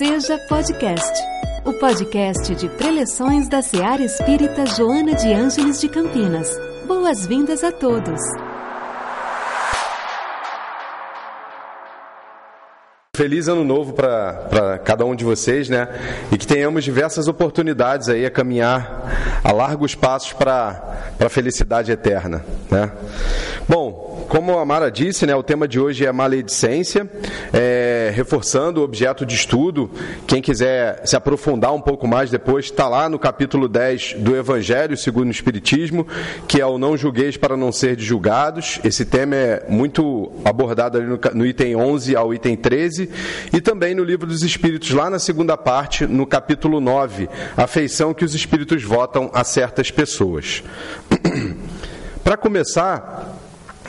Seja Podcast, o podcast de preleções da Seara Espírita Joana de Ângeles de Campinas. Boas-vindas a todos. Feliz ano novo para cada um de vocês, né? E que tenhamos diversas oportunidades aí a caminhar a largos passos para a felicidade eterna, né? Bom, como a Mara disse, né, o tema de hoje é maledicência, é, reforçando o objeto de estudo. Quem quiser se aprofundar um pouco mais depois, está lá no capítulo 10 do Evangelho segundo o Espiritismo, que é o não julgueis para não ser julgados. Esse tema é muito abordado ali no, no item 11 ao item 13, e também no livro dos Espíritos, lá na segunda parte, no capítulo 9, a feição que os Espíritos votam a certas pessoas. Para começar,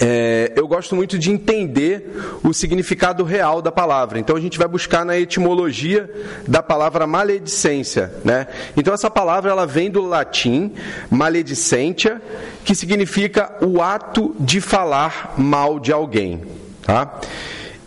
é, eu gosto muito de entender o significado real da palavra. Então a gente vai buscar na etimologia da palavra maledicência, né? Então essa palavra ela vem do latim maledicentia, que significa o ato de falar mal de alguém, tá?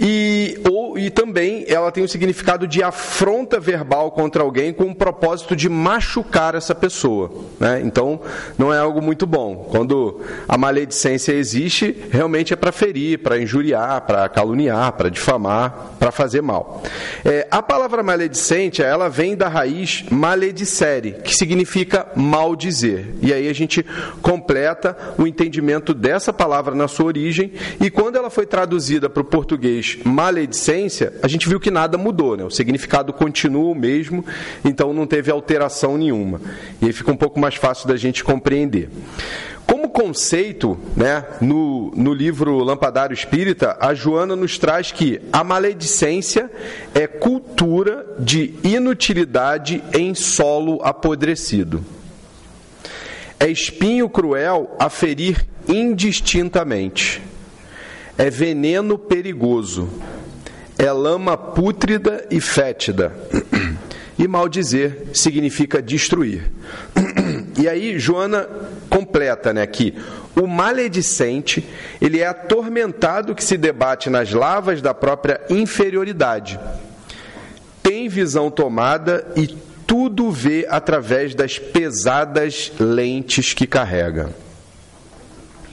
E, ou, e também ela tem o significado de afronta verbal contra alguém com o propósito de machucar essa pessoa. Né? Então, não é algo muito bom. Quando a maledicência existe, realmente é para ferir, para injuriar, para caluniar, para difamar, para fazer mal. É, a palavra maledicente, ela vem da raiz maledicere, que significa maldizer. E aí a gente completa o entendimento dessa palavra na sua origem, e quando ela foi traduzida para o português maledicência, a gente viu que nada mudou, né? o significado continua o mesmo, então não teve alteração nenhuma. E aí fica um pouco mais fácil da gente compreender. Como conceito, né, no, no livro Lampadário Espírita, a Joana nos traz que a maledicência é cultura de inutilidade em solo apodrecido. É espinho cruel a ferir indistintamente é veneno perigoso, é lama pútrida e fétida. E maldizer significa destruir. E aí Joana completa, né, que o maledicente, ele é atormentado que se debate nas lavas da própria inferioridade. Tem visão tomada e tudo vê através das pesadas lentes que carrega.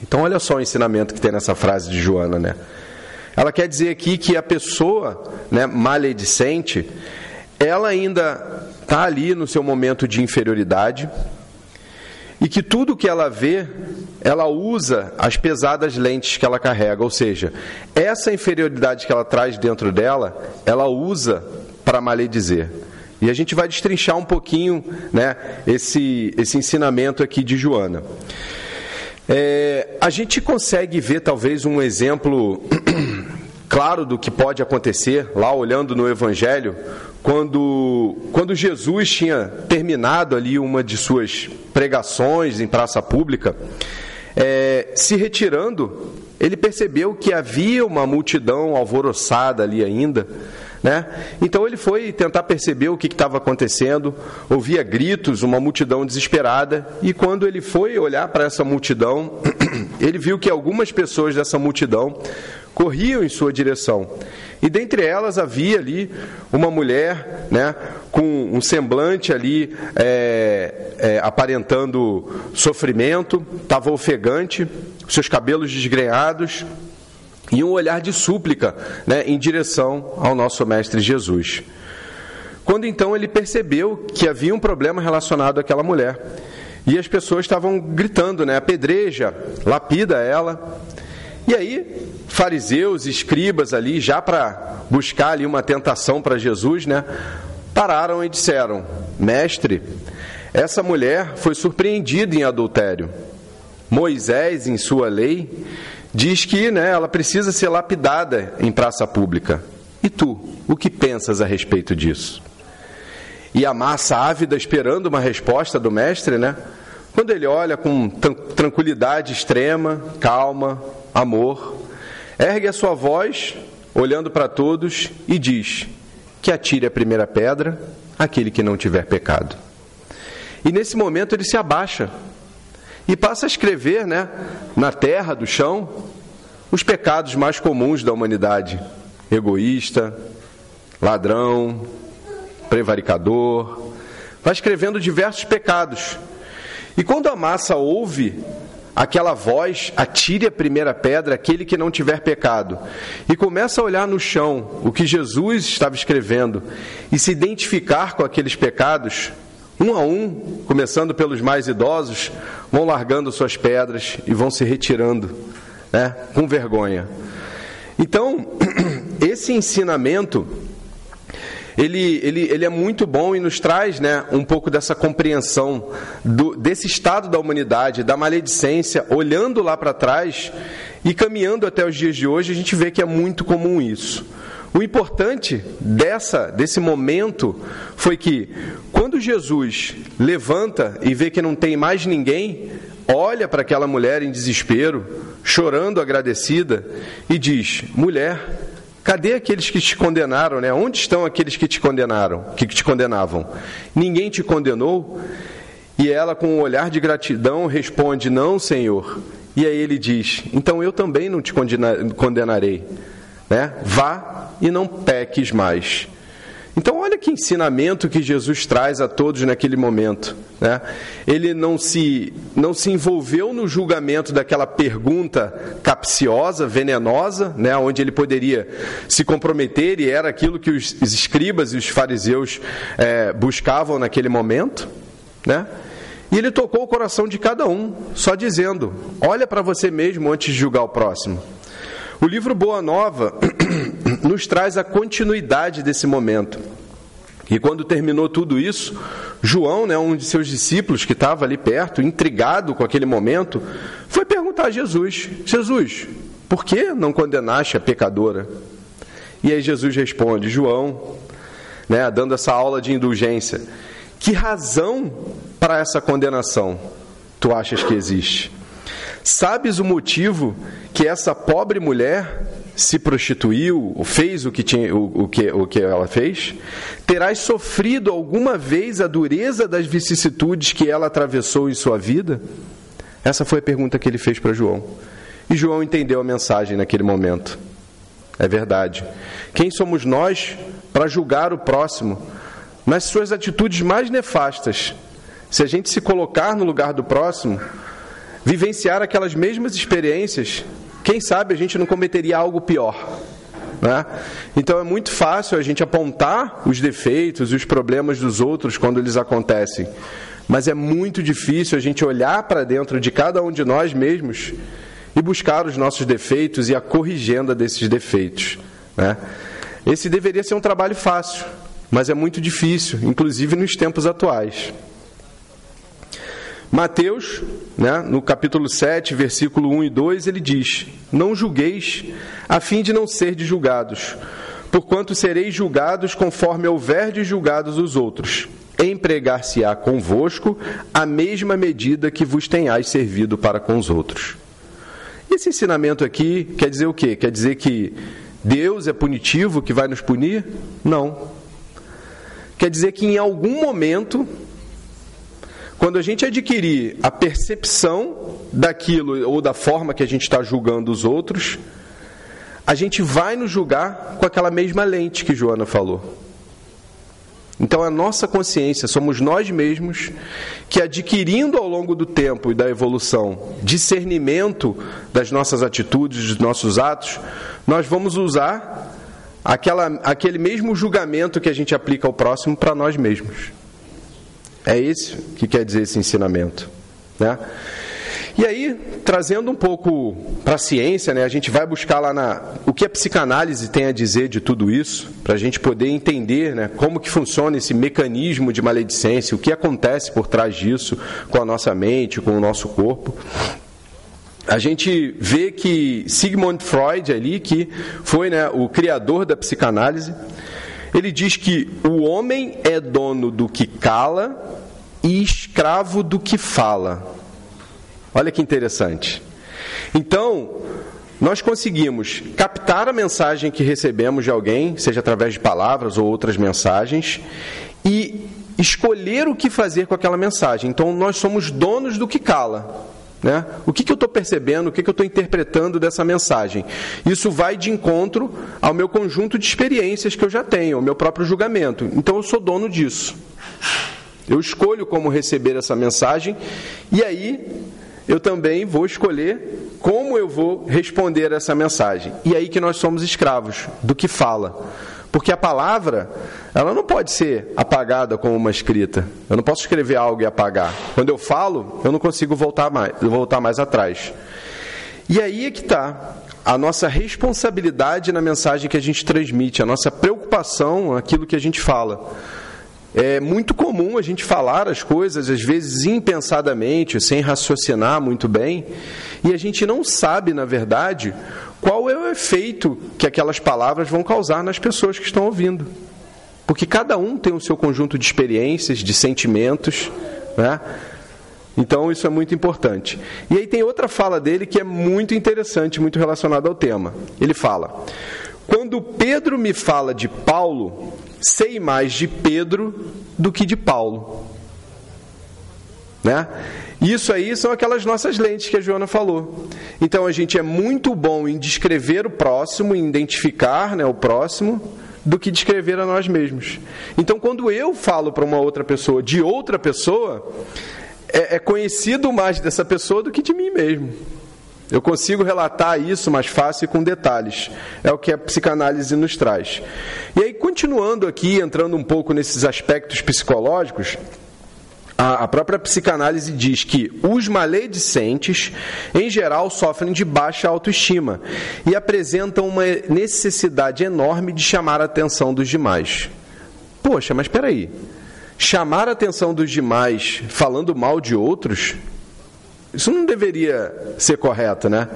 Então, olha só o ensinamento que tem nessa frase de Joana, né? Ela quer dizer aqui que a pessoa né, maledicente, ela ainda está ali no seu momento de inferioridade e que tudo que ela vê, ela usa as pesadas lentes que ela carrega, ou seja, essa inferioridade que ela traz dentro dela, ela usa para maledizer. E a gente vai destrinchar um pouquinho né, esse, esse ensinamento aqui de Joana. É, a gente consegue ver talvez um exemplo claro do que pode acontecer lá olhando no Evangelho, quando, quando Jesus tinha terminado ali uma de suas pregações em praça pública, é, se retirando, ele percebeu que havia uma multidão alvoroçada ali ainda. Né? Então ele foi tentar perceber o que estava acontecendo, ouvia gritos, uma multidão desesperada, e quando ele foi olhar para essa multidão, ele viu que algumas pessoas dessa multidão corriam em sua direção. E dentre elas havia ali uma mulher, né, com um semblante ali é, é, aparentando sofrimento, estava ofegante, seus cabelos desgrenhados, e um olhar de súplica né, em direção ao nosso Mestre Jesus. Quando então ele percebeu que havia um problema relacionado àquela mulher, e as pessoas estavam gritando, né, apedreja, lapida ela. E aí, fariseus, escribas ali, já para buscar ali uma tentação para Jesus, né, pararam e disseram: Mestre, essa mulher foi surpreendida em adultério. Moisés, em sua lei, diz que né, ela precisa ser lapidada em praça pública. E tu, o que pensas a respeito disso? E a massa ávida esperando uma resposta do mestre, né? Quando ele olha com tranquilidade extrema, calma, amor, ergue a sua voz, olhando para todos, e diz: Que atire a primeira pedra aquele que não tiver pecado. E nesse momento ele se abaixa e passa a escrever, né, na terra do chão, os pecados mais comuns da humanidade: egoísta, ladrão, prevaricador, vai escrevendo diversos pecados. E quando a massa ouve aquela voz, atire a primeira pedra aquele que não tiver pecado. E começa a olhar no chão o que Jesus estava escrevendo e se identificar com aqueles pecados, um a um, começando pelos mais idosos, vão largando suas pedras e vão se retirando, né, com vergonha. Então, esse ensinamento ele, ele, ele é muito bom e nos traz né, um pouco dessa compreensão do, desse estado da humanidade, da maledicência, olhando lá para trás e caminhando até os dias de hoje, a gente vê que é muito comum isso. O importante dessa, desse momento foi que, quando Jesus levanta e vê que não tem mais ninguém, olha para aquela mulher em desespero, chorando agradecida, e diz: Mulher, Cadê aqueles que te condenaram, né? Onde estão aqueles que te condenaram, que te condenavam? Ninguém te condenou? E ela, com um olhar de gratidão, responde: Não, Senhor. E aí ele diz: Então eu também não te condenarei. Né? Vá e não peques mais. Então, olha que ensinamento que Jesus traz a todos naquele momento. Né? Ele não se, não se envolveu no julgamento daquela pergunta capciosa, venenosa, né? onde ele poderia se comprometer, e era aquilo que os, escribas e os fariseus é, buscavam naquele momento. Né? E ele tocou o coração de cada um, só dizendo: olha para você mesmo antes de julgar o próximo. O livro Boa Nova nos traz a continuidade desse momento. E quando terminou tudo isso, João, né, um de seus discípulos que estava ali perto, intrigado com aquele momento, foi perguntar a Jesus: Jesus, por que não condenaste a pecadora? E aí Jesus responde: João, né, dando essa aula de indulgência, que razão para essa condenação tu achas que existe? Sabes o motivo que essa pobre mulher se prostituiu, ou fez o que, tinha, o, o, que, o que ela fez? Terás sofrido alguma vez a dureza das vicissitudes que ela atravessou em sua vida? Essa foi a pergunta que ele fez para João. E João entendeu a mensagem naquele momento. É verdade. Quem somos nós para julgar o próximo nas suas atitudes mais nefastas? Se a gente se colocar no lugar do próximo, vivenciar aquelas mesmas experiências, quem sabe a gente não cometeria algo pior. Né? Então é muito fácil a gente apontar os defeitos e os problemas dos outros quando eles acontecem, mas é muito difícil a gente olhar para dentro de cada um de nós mesmos e buscar os nossos defeitos e a corrigenda desses defeitos. Né? Esse deveria ser um trabalho fácil, mas é muito difícil, inclusive nos tempos atuais. Mateus, né, no capítulo 7, versículo 1 e 2, ele diz: Não julgueis, a fim de não serdes julgados, porquanto sereis julgados conforme houverdes julgados os outros. Empregar-se-á convosco a mesma medida que vos tenhais servido para com os outros. Esse ensinamento aqui quer dizer o quê? Quer dizer que Deus é punitivo, que vai nos punir? Não. Quer dizer que em algum momento quando a gente adquirir a percepção daquilo ou da forma que a gente está julgando os outros, a gente vai nos julgar com aquela mesma lente que Joana falou. Então, a nossa consciência, somos nós mesmos que, adquirindo ao longo do tempo e da evolução discernimento das nossas atitudes, dos nossos atos, nós vamos usar aquela, aquele mesmo julgamento que a gente aplica ao próximo para nós mesmos. É isso que quer dizer esse ensinamento. Né? E aí, trazendo um pouco para a ciência, né, a gente vai buscar lá na, o que a psicanálise tem a dizer de tudo isso, para a gente poder entender né, como que funciona esse mecanismo de maledicência, o que acontece por trás disso com a nossa mente, com o nosso corpo. A gente vê que Sigmund Freud ali, que foi né, o criador da psicanálise, ele diz que o homem é dono do que cala e escravo do que fala. Olha que interessante. Então, nós conseguimos captar a mensagem que recebemos de alguém, seja através de palavras ou outras mensagens, e escolher o que fazer com aquela mensagem. Então, nós somos donos do que cala. Né? O que, que eu estou percebendo, o que, que eu estou interpretando dessa mensagem? Isso vai de encontro ao meu conjunto de experiências que eu já tenho, ao meu próprio julgamento. Então eu sou dono disso. Eu escolho como receber essa mensagem e aí eu também vou escolher como eu vou responder essa mensagem. E aí que nós somos escravos do que fala. Porque a palavra, ela não pode ser apagada como uma escrita. Eu não posso escrever algo e apagar. Quando eu falo, eu não consigo voltar mais, voltar mais atrás. E aí é que está a nossa responsabilidade na mensagem que a gente transmite, a nossa preocupação, aquilo que a gente fala. É muito comum a gente falar as coisas, às vezes impensadamente, sem raciocinar muito bem, e a gente não sabe, na verdade, qual é o efeito que aquelas palavras vão causar nas pessoas que estão ouvindo. Porque cada um tem o seu conjunto de experiências, de sentimentos, né? Então isso é muito importante. E aí tem outra fala dele que é muito interessante, muito relacionada ao tema. Ele fala: Quando Pedro me fala de Paulo, sei mais de Pedro do que de Paulo. Né? Isso aí são aquelas nossas lentes que a Joana falou. Então a gente é muito bom em descrever o próximo, em identificar né, o próximo, do que descrever a nós mesmos. Então quando eu falo para uma outra pessoa de outra pessoa, é, é conhecido mais dessa pessoa do que de mim mesmo. Eu consigo relatar isso mais fácil e com detalhes. É o que a psicanálise nos traz. E aí, continuando aqui, entrando um pouco nesses aspectos psicológicos, a própria psicanálise diz que os maledicentes, em geral, sofrem de baixa autoestima e apresentam uma necessidade enorme de chamar a atenção dos demais. Poxa, mas espera aí. Chamar a atenção dos demais falando mal de outros isso não deveria ser correto, né?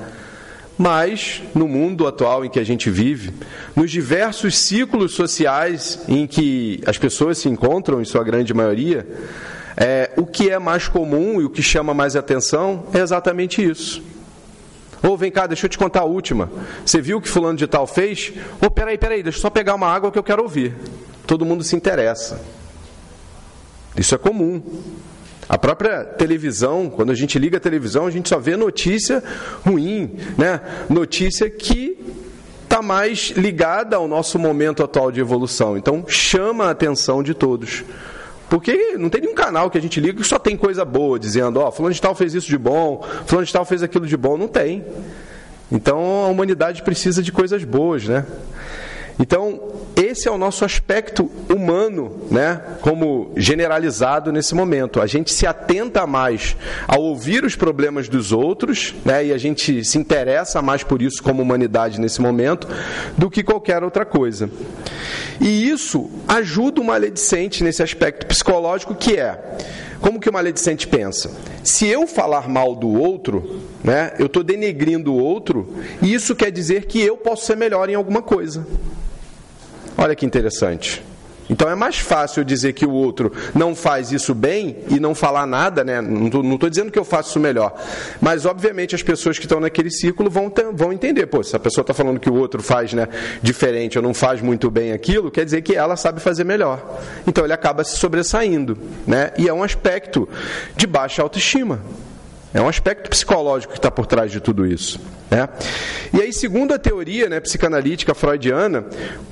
Mas, no mundo atual em que a gente vive, nos diversos ciclos sociais em que as pessoas se encontram, em sua grande maioria, é, o que é mais comum e o que chama mais atenção é exatamente isso. Ou oh, vem cá, deixa eu te contar a última. Você viu o que fulano de tal fez? Ou oh, peraí, peraí, deixa eu só pegar uma água que eu quero ouvir. Todo mundo se interessa. Isso é comum. A própria televisão, quando a gente liga a televisão, a gente só vê notícia ruim, né? Notícia que está mais ligada ao nosso momento atual de evolução. Então chama a atenção de todos. Porque não tem nenhum canal que a gente liga que só tem coisa boa, dizendo, ó, oh, fulano de tal fez isso de bom, fulano de tal fez aquilo de bom. Não tem. Então a humanidade precisa de coisas boas, né? Então, esse é o nosso aspecto humano, né, como generalizado nesse momento. A gente se atenta mais a ouvir os problemas dos outros, né, e a gente se interessa mais por isso como humanidade nesse momento, do que qualquer outra coisa. E isso ajuda o maledicente nesse aspecto psicológico que é como que o maledicente pensa? Se eu falar mal do outro, né, eu estou denegrindo o outro, e isso quer dizer que eu posso ser melhor em alguma coisa. Olha que interessante. Então é mais fácil dizer que o outro não faz isso bem e não falar nada, né? Não estou dizendo que eu faço isso melhor. Mas, obviamente, as pessoas que estão naquele círculo vão, ter, vão entender. Pô, se a pessoa está falando que o outro faz né, diferente ou não faz muito bem aquilo, quer dizer que ela sabe fazer melhor. Então ele acaba se sobressaindo. Né? E é um aspecto de baixa autoestima. É um aspecto psicológico que está por trás de tudo isso. Né? E aí, segundo a teoria né, psicanalítica freudiana,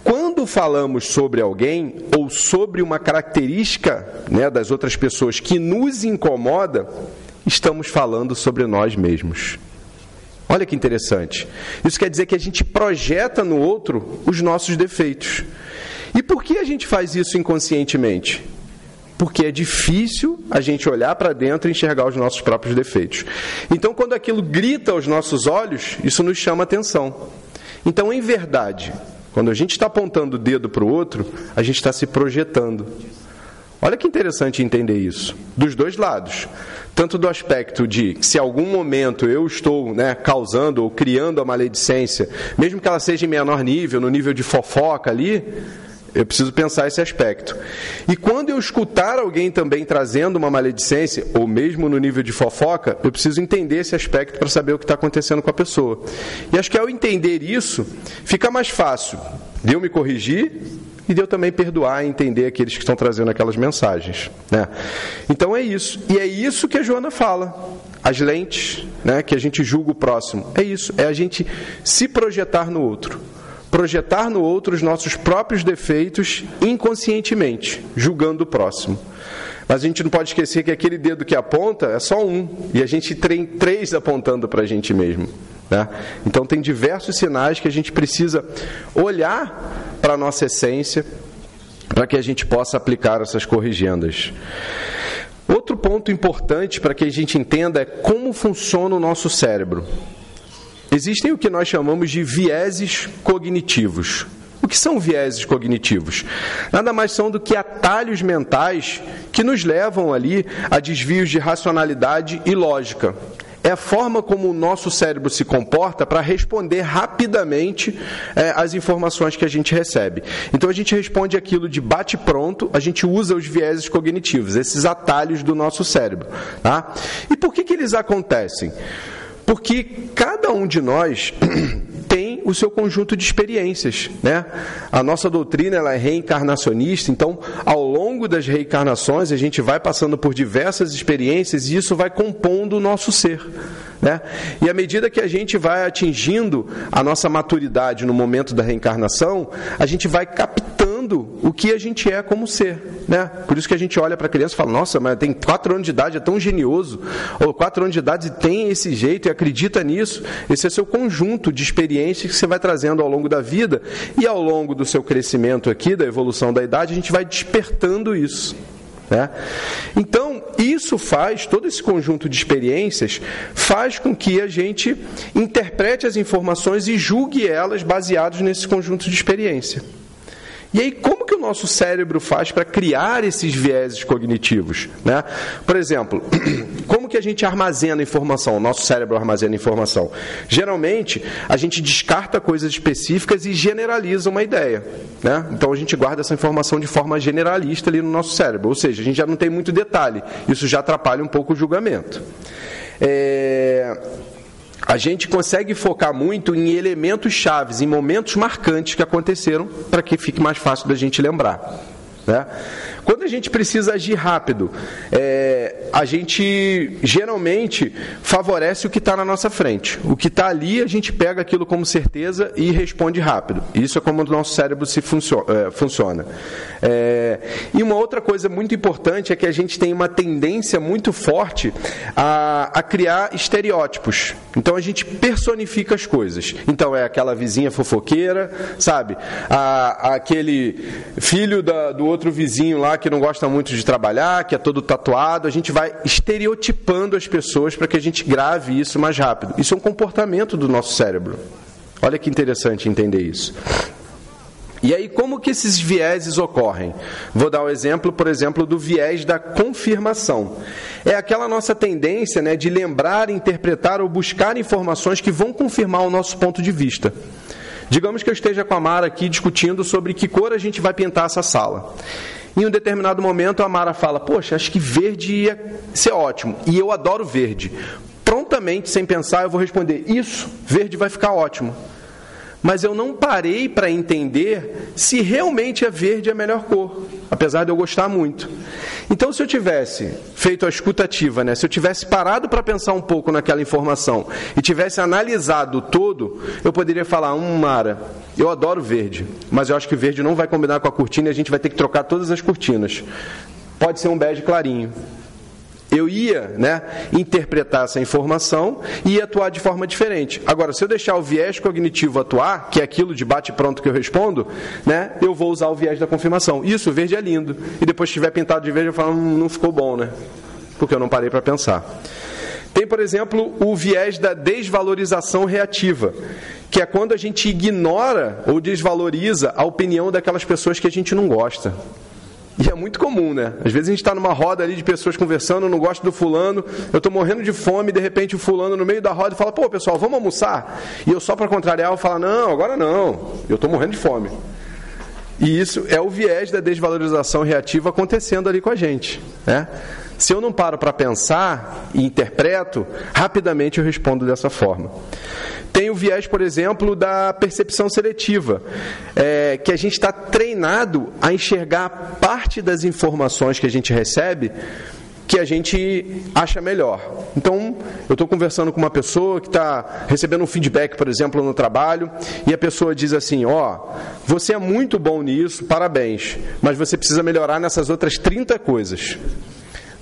quando falamos sobre alguém ou sobre uma característica né, das outras pessoas que nos incomoda, estamos falando sobre nós mesmos. Olha que interessante. Isso quer dizer que a gente projeta no outro os nossos defeitos. E por que a gente faz isso inconscientemente? Porque é difícil a gente olhar para dentro e enxergar os nossos próprios defeitos. Então, quando aquilo grita aos nossos olhos, isso nos chama atenção. Então, em verdade, quando a gente está apontando o dedo para o outro, a gente está se projetando. Olha que interessante entender isso, dos dois lados. Tanto do aspecto de se algum momento eu estou né, causando ou criando a maledicência, mesmo que ela seja em menor nível, no nível de fofoca ali, eu preciso pensar esse aspecto. E quando eu escutar alguém também trazendo uma maledicência, ou mesmo no nível de fofoca, eu preciso entender esse aspecto para saber o que está acontecendo com a pessoa. E acho que ao entender isso, fica mais fácil de eu me corrigir e de eu também perdoar e entender aqueles que estão trazendo aquelas mensagens. Né? Então é isso. E é isso que a Joana fala. as lentes, né, que a gente julga o próximo. É isso, é a gente se projetar no outro. Projetar no outro os nossos próprios defeitos inconscientemente, julgando o próximo. Mas a gente não pode esquecer que aquele dedo que aponta é só um, e a gente tem três apontando para a gente mesmo. Né? Então, tem diversos sinais que a gente precisa olhar para a nossa essência para que a gente possa aplicar essas corrigendas. Outro ponto importante para que a gente entenda é como funciona o nosso cérebro. Existem o que nós chamamos de vieses cognitivos. O que são vieses cognitivos? Nada mais são do que atalhos mentais que nos levam ali a desvios de racionalidade e lógica é a forma como o nosso cérebro se comporta para responder rapidamente é, às informações que a gente recebe. Então a gente responde aquilo de bate-pronto, a gente usa os vieses cognitivos, esses atalhos do nosso cérebro. Tá? E por que, que eles acontecem? Porque cada um de nós tem o seu conjunto de experiências. Né? A nossa doutrina ela é reencarnacionista, então, ao longo das reencarnações, a gente vai passando por diversas experiências e isso vai compondo o nosso ser. Né? E à medida que a gente vai atingindo a nossa maturidade no momento da reencarnação, a gente vai captando o que a gente é como ser. Né? Por isso que a gente olha para a criança e fala: Nossa, mas tem quatro anos de idade, é tão genioso. Ou quatro anos de idade tem esse jeito e acredita nisso. Esse é seu conjunto de experiências que você vai trazendo ao longo da vida e ao longo do seu crescimento aqui, da evolução da idade, a gente vai despertando isso. Né? Então, isso faz, todo esse conjunto de experiências, faz com que a gente interprete as informações e julgue elas baseados nesse conjunto de experiência. E aí, como que o nosso cérebro faz para criar esses vieses cognitivos? Né? Por exemplo, como que a gente armazena informação? O nosso cérebro armazena informação. Geralmente, a gente descarta coisas específicas e generaliza uma ideia. Né? Então, a gente guarda essa informação de forma generalista ali no nosso cérebro. Ou seja, a gente já não tem muito detalhe. Isso já atrapalha um pouco o julgamento. É a gente consegue focar muito em elementos chaves, em momentos marcantes que aconteceram, para que fique mais fácil da gente lembrar. Né? Quando a gente precisa agir rápido, é, a gente geralmente favorece o que está na nossa frente. O que está ali, a gente pega aquilo como certeza e responde rápido. Isso é como o nosso cérebro se é, funciona. É, e uma outra coisa muito importante é que a gente tem uma tendência muito forte a, a criar estereótipos. Então a gente personifica as coisas. Então é aquela vizinha fofoqueira, sabe? A, aquele filho da, do outro vizinho lá que não gosta muito de trabalhar, que é todo tatuado, a gente vai estereotipando as pessoas para que a gente grave isso mais rápido. Isso é um comportamento do nosso cérebro. Olha que interessante entender isso. E aí, como que esses vieses ocorrem? Vou dar o um exemplo, por exemplo, do viés da confirmação. É aquela nossa tendência né, de lembrar, interpretar ou buscar informações que vão confirmar o nosso ponto de vista. Digamos que eu esteja com a Mara aqui discutindo sobre que cor a gente vai pintar essa sala. Em um determinado momento, a Mara fala: Poxa, acho que verde ia ser ótimo. E eu adoro verde. Prontamente, sem pensar, eu vou responder: Isso, verde vai ficar ótimo mas eu não parei para entender se realmente a verde é a melhor cor, apesar de eu gostar muito. Então, se eu tivesse feito a escutativa, né, se eu tivesse parado para pensar um pouco naquela informação e tivesse analisado todo, eu poderia falar: hum, Mara, eu adoro verde, mas eu acho que verde não vai combinar com a cortina e a gente vai ter que trocar todas as cortinas. Pode ser um bege clarinho eu ia né, interpretar essa informação e ia atuar de forma diferente. Agora, se eu deixar o viés cognitivo atuar, que é aquilo de bate-pronto que eu respondo, né, eu vou usar o viés da confirmação. Isso, o verde é lindo. E depois estiver pintado de verde, eu falo, hum, não ficou bom, né? Porque eu não parei para pensar. Tem, por exemplo, o viés da desvalorização reativa, que é quando a gente ignora ou desvaloriza a opinião daquelas pessoas que a gente não gosta. E é muito comum, né? Às vezes a gente está numa roda ali de pessoas conversando, não gosto do fulano, eu estou morrendo de fome, de repente o fulano no meio da roda fala, pô pessoal, vamos almoçar? E eu só para contrariar, eu falo, não, agora não, eu estou morrendo de fome. E isso é o viés da desvalorização reativa acontecendo ali com a gente, né? Se eu não paro para pensar e interpreto, rapidamente eu respondo dessa forma. Tem o viés, por exemplo, da percepção seletiva, é, que a gente está treinado a enxergar parte das informações que a gente recebe que a gente acha melhor. Então, eu estou conversando com uma pessoa que está recebendo um feedback, por exemplo, no trabalho, e a pessoa diz assim: Ó, oh, você é muito bom nisso, parabéns, mas você precisa melhorar nessas outras 30 coisas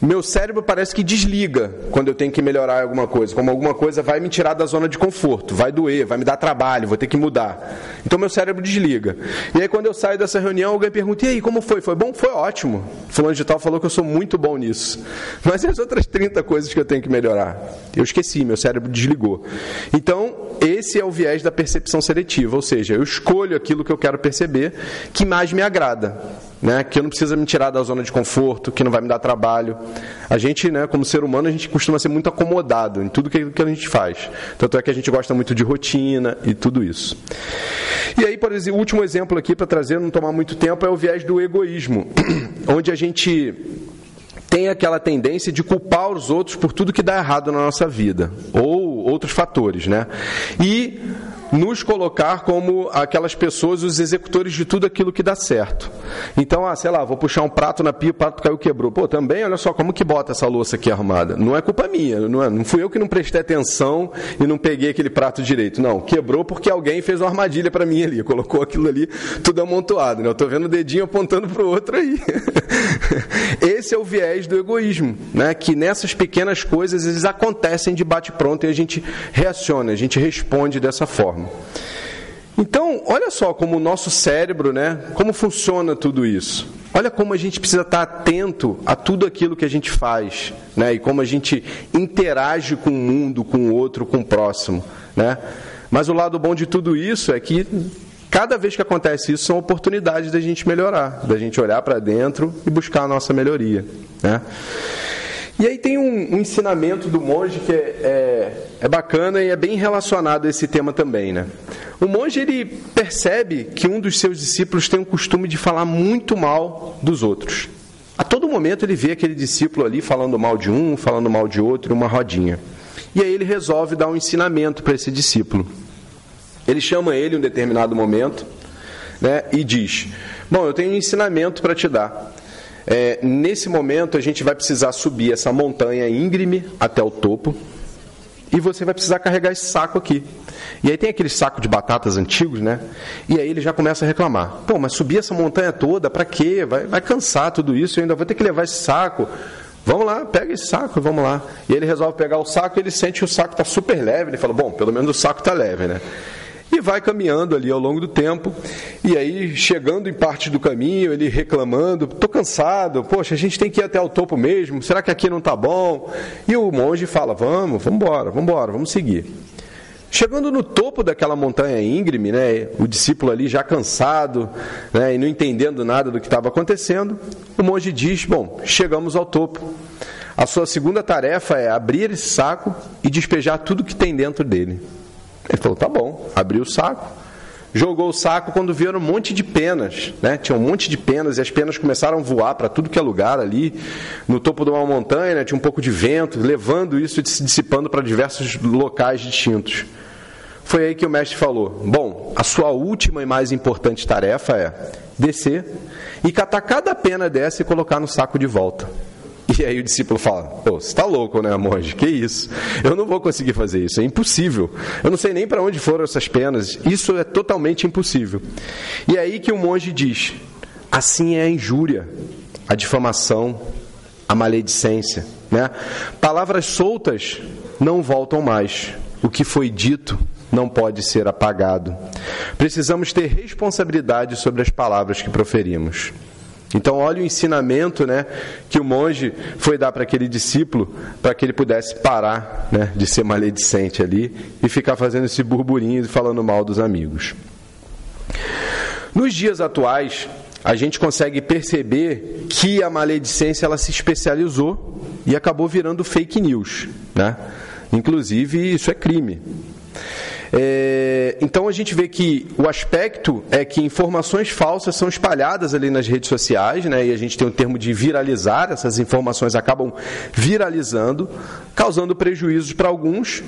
meu cérebro parece que desliga quando eu tenho que melhorar alguma coisa. Como alguma coisa vai me tirar da zona de conforto, vai doer, vai me dar trabalho, vou ter que mudar. Então meu cérebro desliga. E aí quando eu saio dessa reunião, alguém pergunta: e aí, como foi? Foi bom? Foi ótimo. Fulano de tal falou que eu sou muito bom nisso. Mas e as outras 30 coisas que eu tenho que melhorar? Eu esqueci, meu cérebro desligou. Então, esse é o viés da percepção seletiva, ou seja, eu escolho aquilo que eu quero perceber que mais me agrada né, que eu não precisa me tirar da zona de conforto, que não vai me dar trabalho. A gente, né, como ser humano, a gente costuma ser muito acomodado em tudo que, que a gente faz. Tanto é que a gente gosta muito de rotina e tudo isso. E aí, por exemplo, o último exemplo aqui para trazer, não tomar muito tempo, é o viés do egoísmo, onde a gente tem aquela tendência de culpar os outros por tudo que dá errado na nossa vida, ou outros fatores, né? E nos colocar como aquelas pessoas, os executores de tudo aquilo que dá certo. Então, ah, sei lá, vou puxar um prato na pia, o prato caiu, quebrou. Pô, também, olha só, como que bota essa louça aqui arrumada? Não é culpa minha, não, é, não fui eu que não prestei atenção e não peguei aquele prato direito. Não, quebrou porque alguém fez uma armadilha para mim ali, colocou aquilo ali tudo amontoado. Né? Eu estou vendo o dedinho apontando para o outro aí. Esse é o viés do egoísmo, né? que nessas pequenas coisas eles acontecem de bate-pronto e a gente reaciona, a gente responde dessa forma. Então, olha só como o nosso cérebro, né? Como funciona tudo isso. Olha como a gente precisa estar atento a tudo aquilo que a gente faz, né? E como a gente interage com o mundo, com o outro, com o próximo, né? Mas o lado bom de tudo isso é que cada vez que acontece isso são oportunidades da gente melhorar, da gente olhar para dentro e buscar a nossa melhoria, né? E aí tem um, um ensinamento do monge que é, é, é, bacana e é bem relacionado a esse tema também, né? O monge ele percebe que um dos seus discípulos tem o costume de falar muito mal dos outros. A todo momento ele vê aquele discípulo ali falando mal de um, falando mal de outro, uma rodinha. E aí ele resolve dar um ensinamento para esse discípulo. Ele chama ele em um determinado momento né, e diz: Bom, eu tenho um ensinamento para te dar. É, nesse momento, a gente vai precisar subir essa montanha íngreme até o topo e você vai precisar carregar esse saco aqui. E aí tem aquele saco de batatas antigos, né? E aí ele já começa a reclamar: pô, mas subir essa montanha toda, para quê? Vai, vai cansar tudo isso, eu ainda vou ter que levar esse saco. Vamos lá, pega esse saco, vamos lá. E ele resolve pegar o saco, ele sente que o saco está super leve. Ele fala: bom, pelo menos o saco está leve, né? E vai caminhando ali ao longo do tempo. E aí, chegando em parte do caminho, ele reclamando: estou cansado, poxa, a gente tem que ir até o topo mesmo, será que aqui não está bom? E o monge fala: vamos, vamos embora, vamos embora, vamos seguir. Chegando no topo daquela montanha íngreme, né, o discípulo ali já cansado né, e não entendendo nada do que estava acontecendo, o monge diz: Bom, chegamos ao topo. A sua segunda tarefa é abrir esse saco e despejar tudo que tem dentro dele. Ele falou: tá bom, abriu o saco, jogou o saco quando viram um monte de penas, né? Tinha um monte de penas e as penas começaram a voar para tudo que é lugar ali, no topo de uma montanha, né? tinha um pouco de vento, levando isso e se dissipando para diversos locais distintos. Foi aí que o mestre falou: Bom, a sua última e mais importante tarefa é descer e catar cada pena dessa e colocar no saco de volta. E aí o discípulo fala: Pô, você está louco, né, monge? Que isso? Eu não vou conseguir fazer isso, é impossível. Eu não sei nem para onde foram essas penas, isso é totalmente impossível. E é aí que o monge diz: Assim é a injúria, a difamação, a maledicência. Né? Palavras soltas não voltam mais. O que foi dito não pode ser apagado. Precisamos ter responsabilidade sobre as palavras que proferimos. Então, olha o ensinamento né, que o monge foi dar para aquele discípulo, para que ele pudesse parar né, de ser maledicente ali e ficar fazendo esse burburinho e falando mal dos amigos. Nos dias atuais, a gente consegue perceber que a maledicência ela se especializou e acabou virando fake news. Né? Inclusive, isso é crime. É, então a gente vê que o aspecto é que informações falsas são espalhadas ali nas redes sociais, né, e a gente tem o termo de viralizar, essas informações acabam viralizando, causando prejuízos para alguns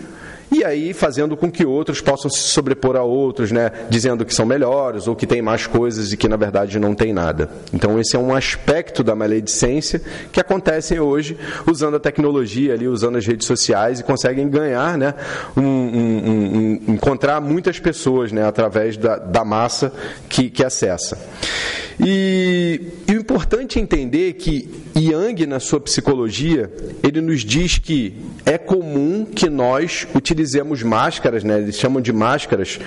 e aí fazendo com que outros possam se sobrepor a outros, né, dizendo que são melhores ou que têm mais coisas e que na verdade não tem nada. Então esse é um aspecto da maledicência que acontecem hoje usando a tecnologia ali, usando as redes sociais e conseguem ganhar, né, um, um, um, encontrar muitas pessoas, né, através da, da massa que, que acessa. E, e, o importante é entender que Yang, na sua psicologia, ele nos diz que é comum que nós utilizemos máscaras, né, eles chamam de máscaras,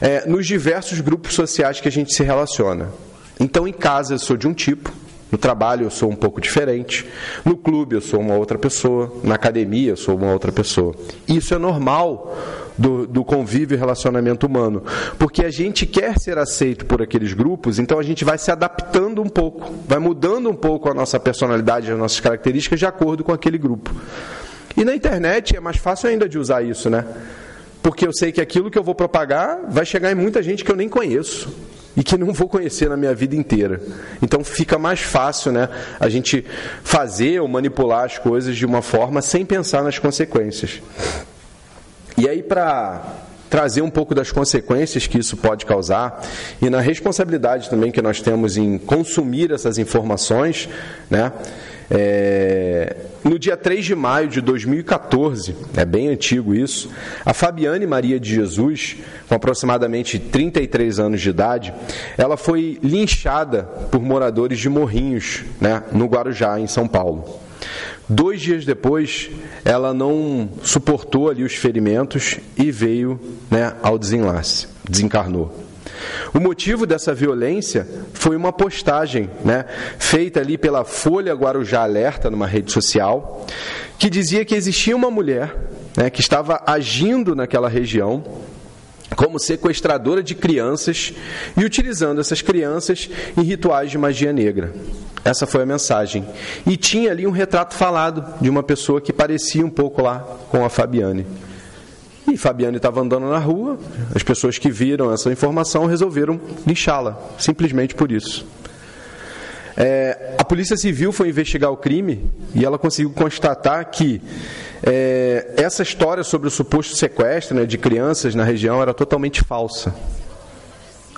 é, nos diversos grupos sociais que a gente se relaciona. Então, em casa eu sou de um tipo, no trabalho eu sou um pouco diferente, no clube eu sou uma outra pessoa, na academia eu sou uma outra pessoa. Isso é normal do, do convívio e relacionamento humano. Porque a gente quer ser aceito por aqueles grupos, então a gente vai se adaptando um pouco, vai mudando um pouco a nossa personalidade, as nossas características de acordo com aquele grupo. E na internet é mais fácil ainda de usar isso, né? Porque eu sei que aquilo que eu vou propagar vai chegar em muita gente que eu nem conheço e que não vou conhecer na minha vida inteira. Então fica mais fácil, né, a gente fazer ou manipular as coisas de uma forma sem pensar nas consequências. E aí, para trazer um pouco das consequências que isso pode causar e na responsabilidade também que nós temos em consumir essas informações, né? É, no dia 3 de maio de 2014, é bem antigo isso, a Fabiane Maria de Jesus, com aproximadamente 33 anos de idade, ela foi linchada por moradores de Morrinhos, né, no Guarujá, em São Paulo. Dois dias depois, ela não suportou ali os ferimentos e veio né, ao desenlace, desencarnou. O motivo dessa violência foi uma postagem né, feita ali pela Folha Guarujá Alerta, numa rede social, que dizia que existia uma mulher né, que estava agindo naquela região como sequestradora de crianças e utilizando essas crianças em rituais de magia negra. Essa foi a mensagem. E tinha ali um retrato falado de uma pessoa que parecia um pouco lá com a Fabiane. E Fabiane estava andando na rua, as pessoas que viram essa informação resolveram lixá-la, simplesmente por isso. É, a Polícia Civil foi investigar o crime e ela conseguiu constatar que é, essa história sobre o suposto sequestro né, de crianças na região era totalmente falsa.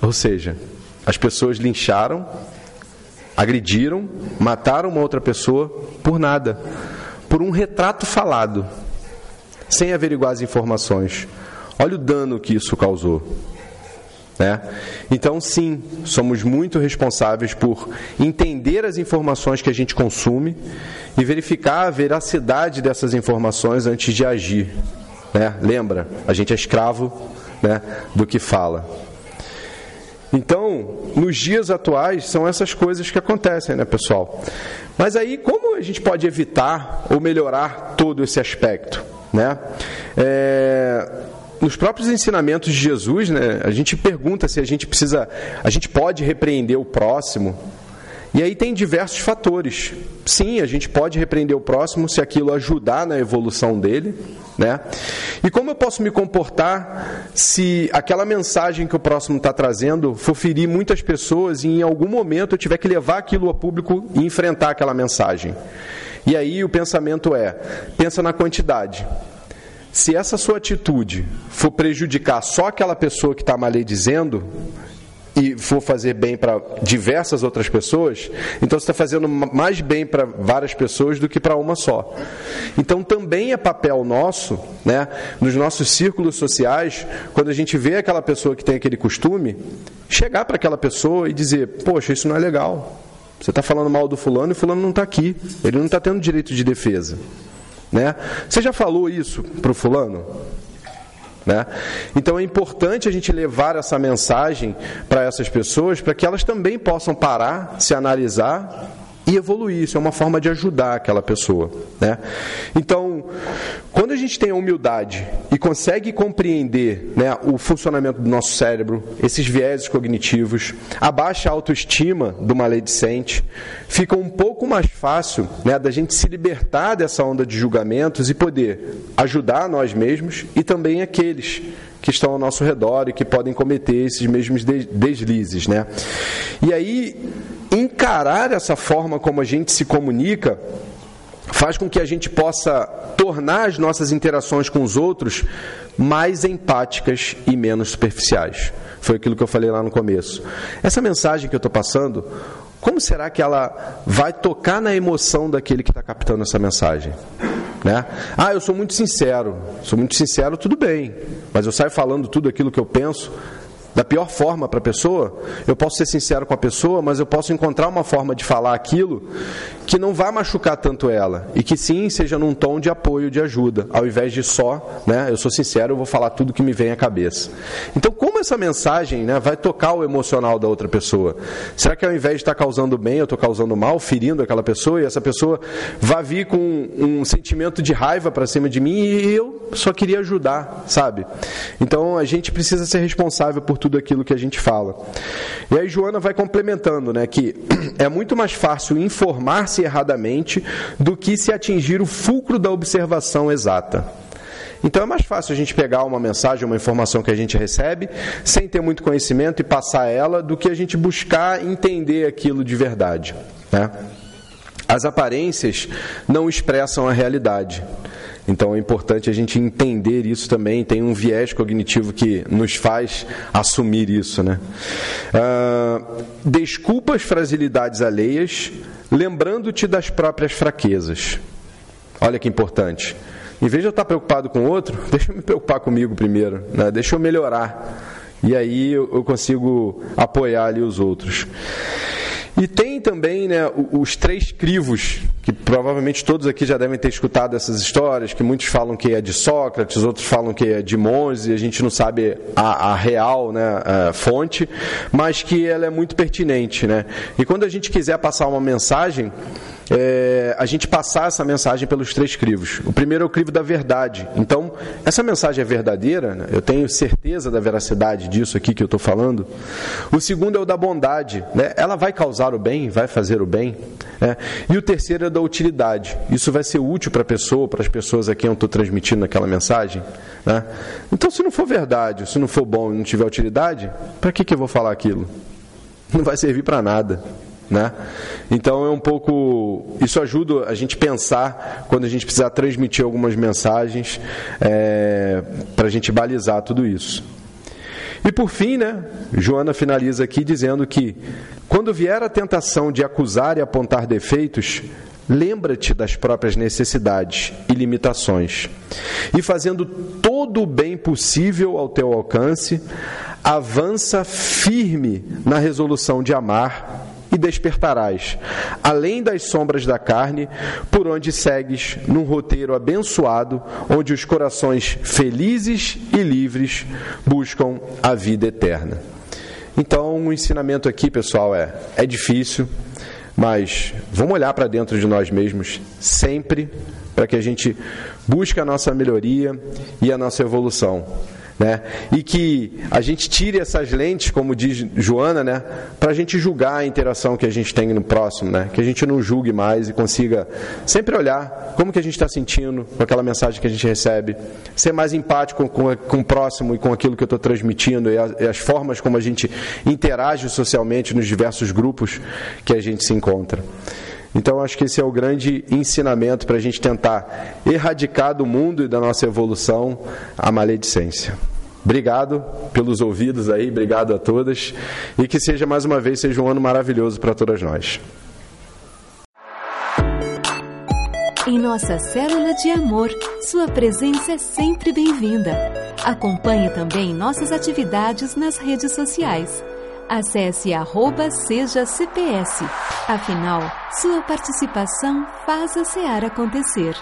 Ou seja, as pessoas lincharam, agrediram, mataram uma outra pessoa por nada, por um retrato falado, sem averiguar as informações. Olha o dano que isso causou. Né? Então, sim, somos muito responsáveis por entender as informações que a gente consome e verificar a veracidade dessas informações antes de agir. Né? Lembra, a gente é escravo né, do que fala. Então, nos dias atuais, são essas coisas que acontecem, né, pessoal? Mas aí, como a gente pode evitar ou melhorar todo esse aspecto? Né? É, nos próprios ensinamentos de Jesus, né, a gente pergunta se a gente precisa, a gente pode repreender o próximo. E aí tem diversos fatores. Sim, a gente pode repreender o próximo se aquilo ajudar na evolução dele, né? E como eu posso me comportar se aquela mensagem que o próximo está trazendo for ferir muitas pessoas e em algum momento eu tiver que levar aquilo ao público e enfrentar aquela mensagem? E aí o pensamento é: pensa na quantidade. Se essa sua atitude for prejudicar só aquela pessoa que está maledizendo e for fazer bem para diversas outras pessoas, então você está fazendo mais bem para várias pessoas do que para uma só. Então também é papel nosso, né, nos nossos círculos sociais, quando a gente vê aquela pessoa que tem aquele costume, chegar para aquela pessoa e dizer: Poxa, isso não é legal. Você está falando mal do fulano e fulano não está aqui. Ele não está tendo direito de defesa. Né? Você já falou isso para o fulano? Né? Então é importante a gente levar essa mensagem para essas pessoas para que elas também possam parar, se analisar e evoluir. Isso é uma forma de ajudar aquela pessoa. Né? Então, quando a gente tem a humildade e consegue compreender né, o funcionamento do nosso cérebro, esses viéses cognitivos, a baixa autoestima do maledicente, fica um pouco mais fácil né, da gente se libertar dessa onda de julgamentos e poder ajudar nós mesmos e também aqueles que estão ao nosso redor e que podem cometer esses mesmos deslizes, né? E aí encarar essa forma como a gente se comunica faz com que a gente possa tornar as nossas interações com os outros mais empáticas e menos superficiais. Foi aquilo que eu falei lá no começo. Essa mensagem que eu estou passando, como será que ela vai tocar na emoção daquele que está captando essa mensagem? Né? Ah, eu sou muito sincero. Sou muito sincero, tudo bem. Mas eu saio falando tudo aquilo que eu penso da pior forma para a pessoa, eu posso ser sincero com a pessoa, mas eu posso encontrar uma forma de falar aquilo que não vá machucar tanto ela e que sim seja num tom de apoio, de ajuda, ao invés de só, né, eu sou sincero, eu vou falar tudo que me vem à cabeça. Então, como essa mensagem né, vai tocar o emocional da outra pessoa? Será que ao invés de estar causando bem, eu estou causando mal, ferindo aquela pessoa e essa pessoa vai vir com um sentimento de raiva para cima de mim e eu só queria ajudar, sabe? Então, a gente precisa ser responsável por tudo aquilo que a gente fala. E aí Joana vai complementando, né, que é muito mais fácil erradamente do que se atingir o fulcro da observação exata. Então é mais fácil a gente pegar uma mensagem, uma informação que a gente recebe, sem ter muito conhecimento e passar ela, do que a gente buscar entender aquilo de verdade. Né? As aparências não expressam a realidade. Então é importante a gente entender isso também. Tem um viés cognitivo que nos faz assumir isso. Né? Uh, desculpa as fragilidades alheias, lembrando-te das próprias fraquezas. Olha que importante. Em vez de eu estar preocupado com o outro, deixa eu me preocupar comigo primeiro. Né? Deixa eu melhorar. E aí eu consigo apoiar ali os outros. E tem também né, os três crivos, que provavelmente todos aqui já devem ter escutado essas histórias, que muitos falam que é de Sócrates, outros falam que é de Monge, a gente não sabe a, a real né, a fonte, mas que ela é muito pertinente. Né? E quando a gente quiser passar uma mensagem, é, a gente passar essa mensagem pelos três crivos. O primeiro é o crivo da verdade. Então, essa mensagem é verdadeira, né? eu tenho certeza da veracidade disso aqui que eu estou falando. O segundo é o da bondade. Né? Ela vai causar o bem, vai fazer o bem. Né? E o terceiro é da utilidade. Isso vai ser útil para a pessoa, para as pessoas a quem eu estou transmitindo aquela mensagem. Né? Então, se não for verdade, se não for bom e não tiver utilidade, para que, que eu vou falar aquilo? Não vai servir para nada. Né? Então é um pouco. Isso ajuda a gente pensar quando a gente precisar transmitir algumas mensagens é, para a gente balizar tudo isso. E por fim, né, Joana finaliza aqui dizendo que quando vier a tentação de acusar e apontar defeitos, lembra-te das próprias necessidades e limitações. E fazendo todo o bem possível ao teu alcance, avança firme na resolução de amar e despertarás, além das sombras da carne, por onde segues num roteiro abençoado, onde os corações felizes e livres buscam a vida eterna. Então, o ensinamento aqui, pessoal, é: é difícil, mas vamos olhar para dentro de nós mesmos sempre para que a gente busque a nossa melhoria e a nossa evolução. Né? E que a gente tire essas lentes, como diz Joana, né? para a gente julgar a interação que a gente tem no próximo, né? que a gente não julgue mais e consiga sempre olhar como que a gente está sentindo com aquela mensagem que a gente recebe, ser mais empático com, com o próximo e com aquilo que eu estou transmitindo e as, e as formas como a gente interage socialmente nos diversos grupos que a gente se encontra. Então, acho que esse é o grande ensinamento para a gente tentar erradicar do mundo e da nossa evolução a maledicência. Obrigado pelos ouvidos aí, obrigado a todas e que seja mais uma vez seja um ano maravilhoso para todas nós. Em nossa célula de amor, sua presença é sempre bem-vinda. Acompanhe também nossas atividades nas redes sociais Acesse arroba seja CPS. Afinal, sua participação faz a SEAR acontecer.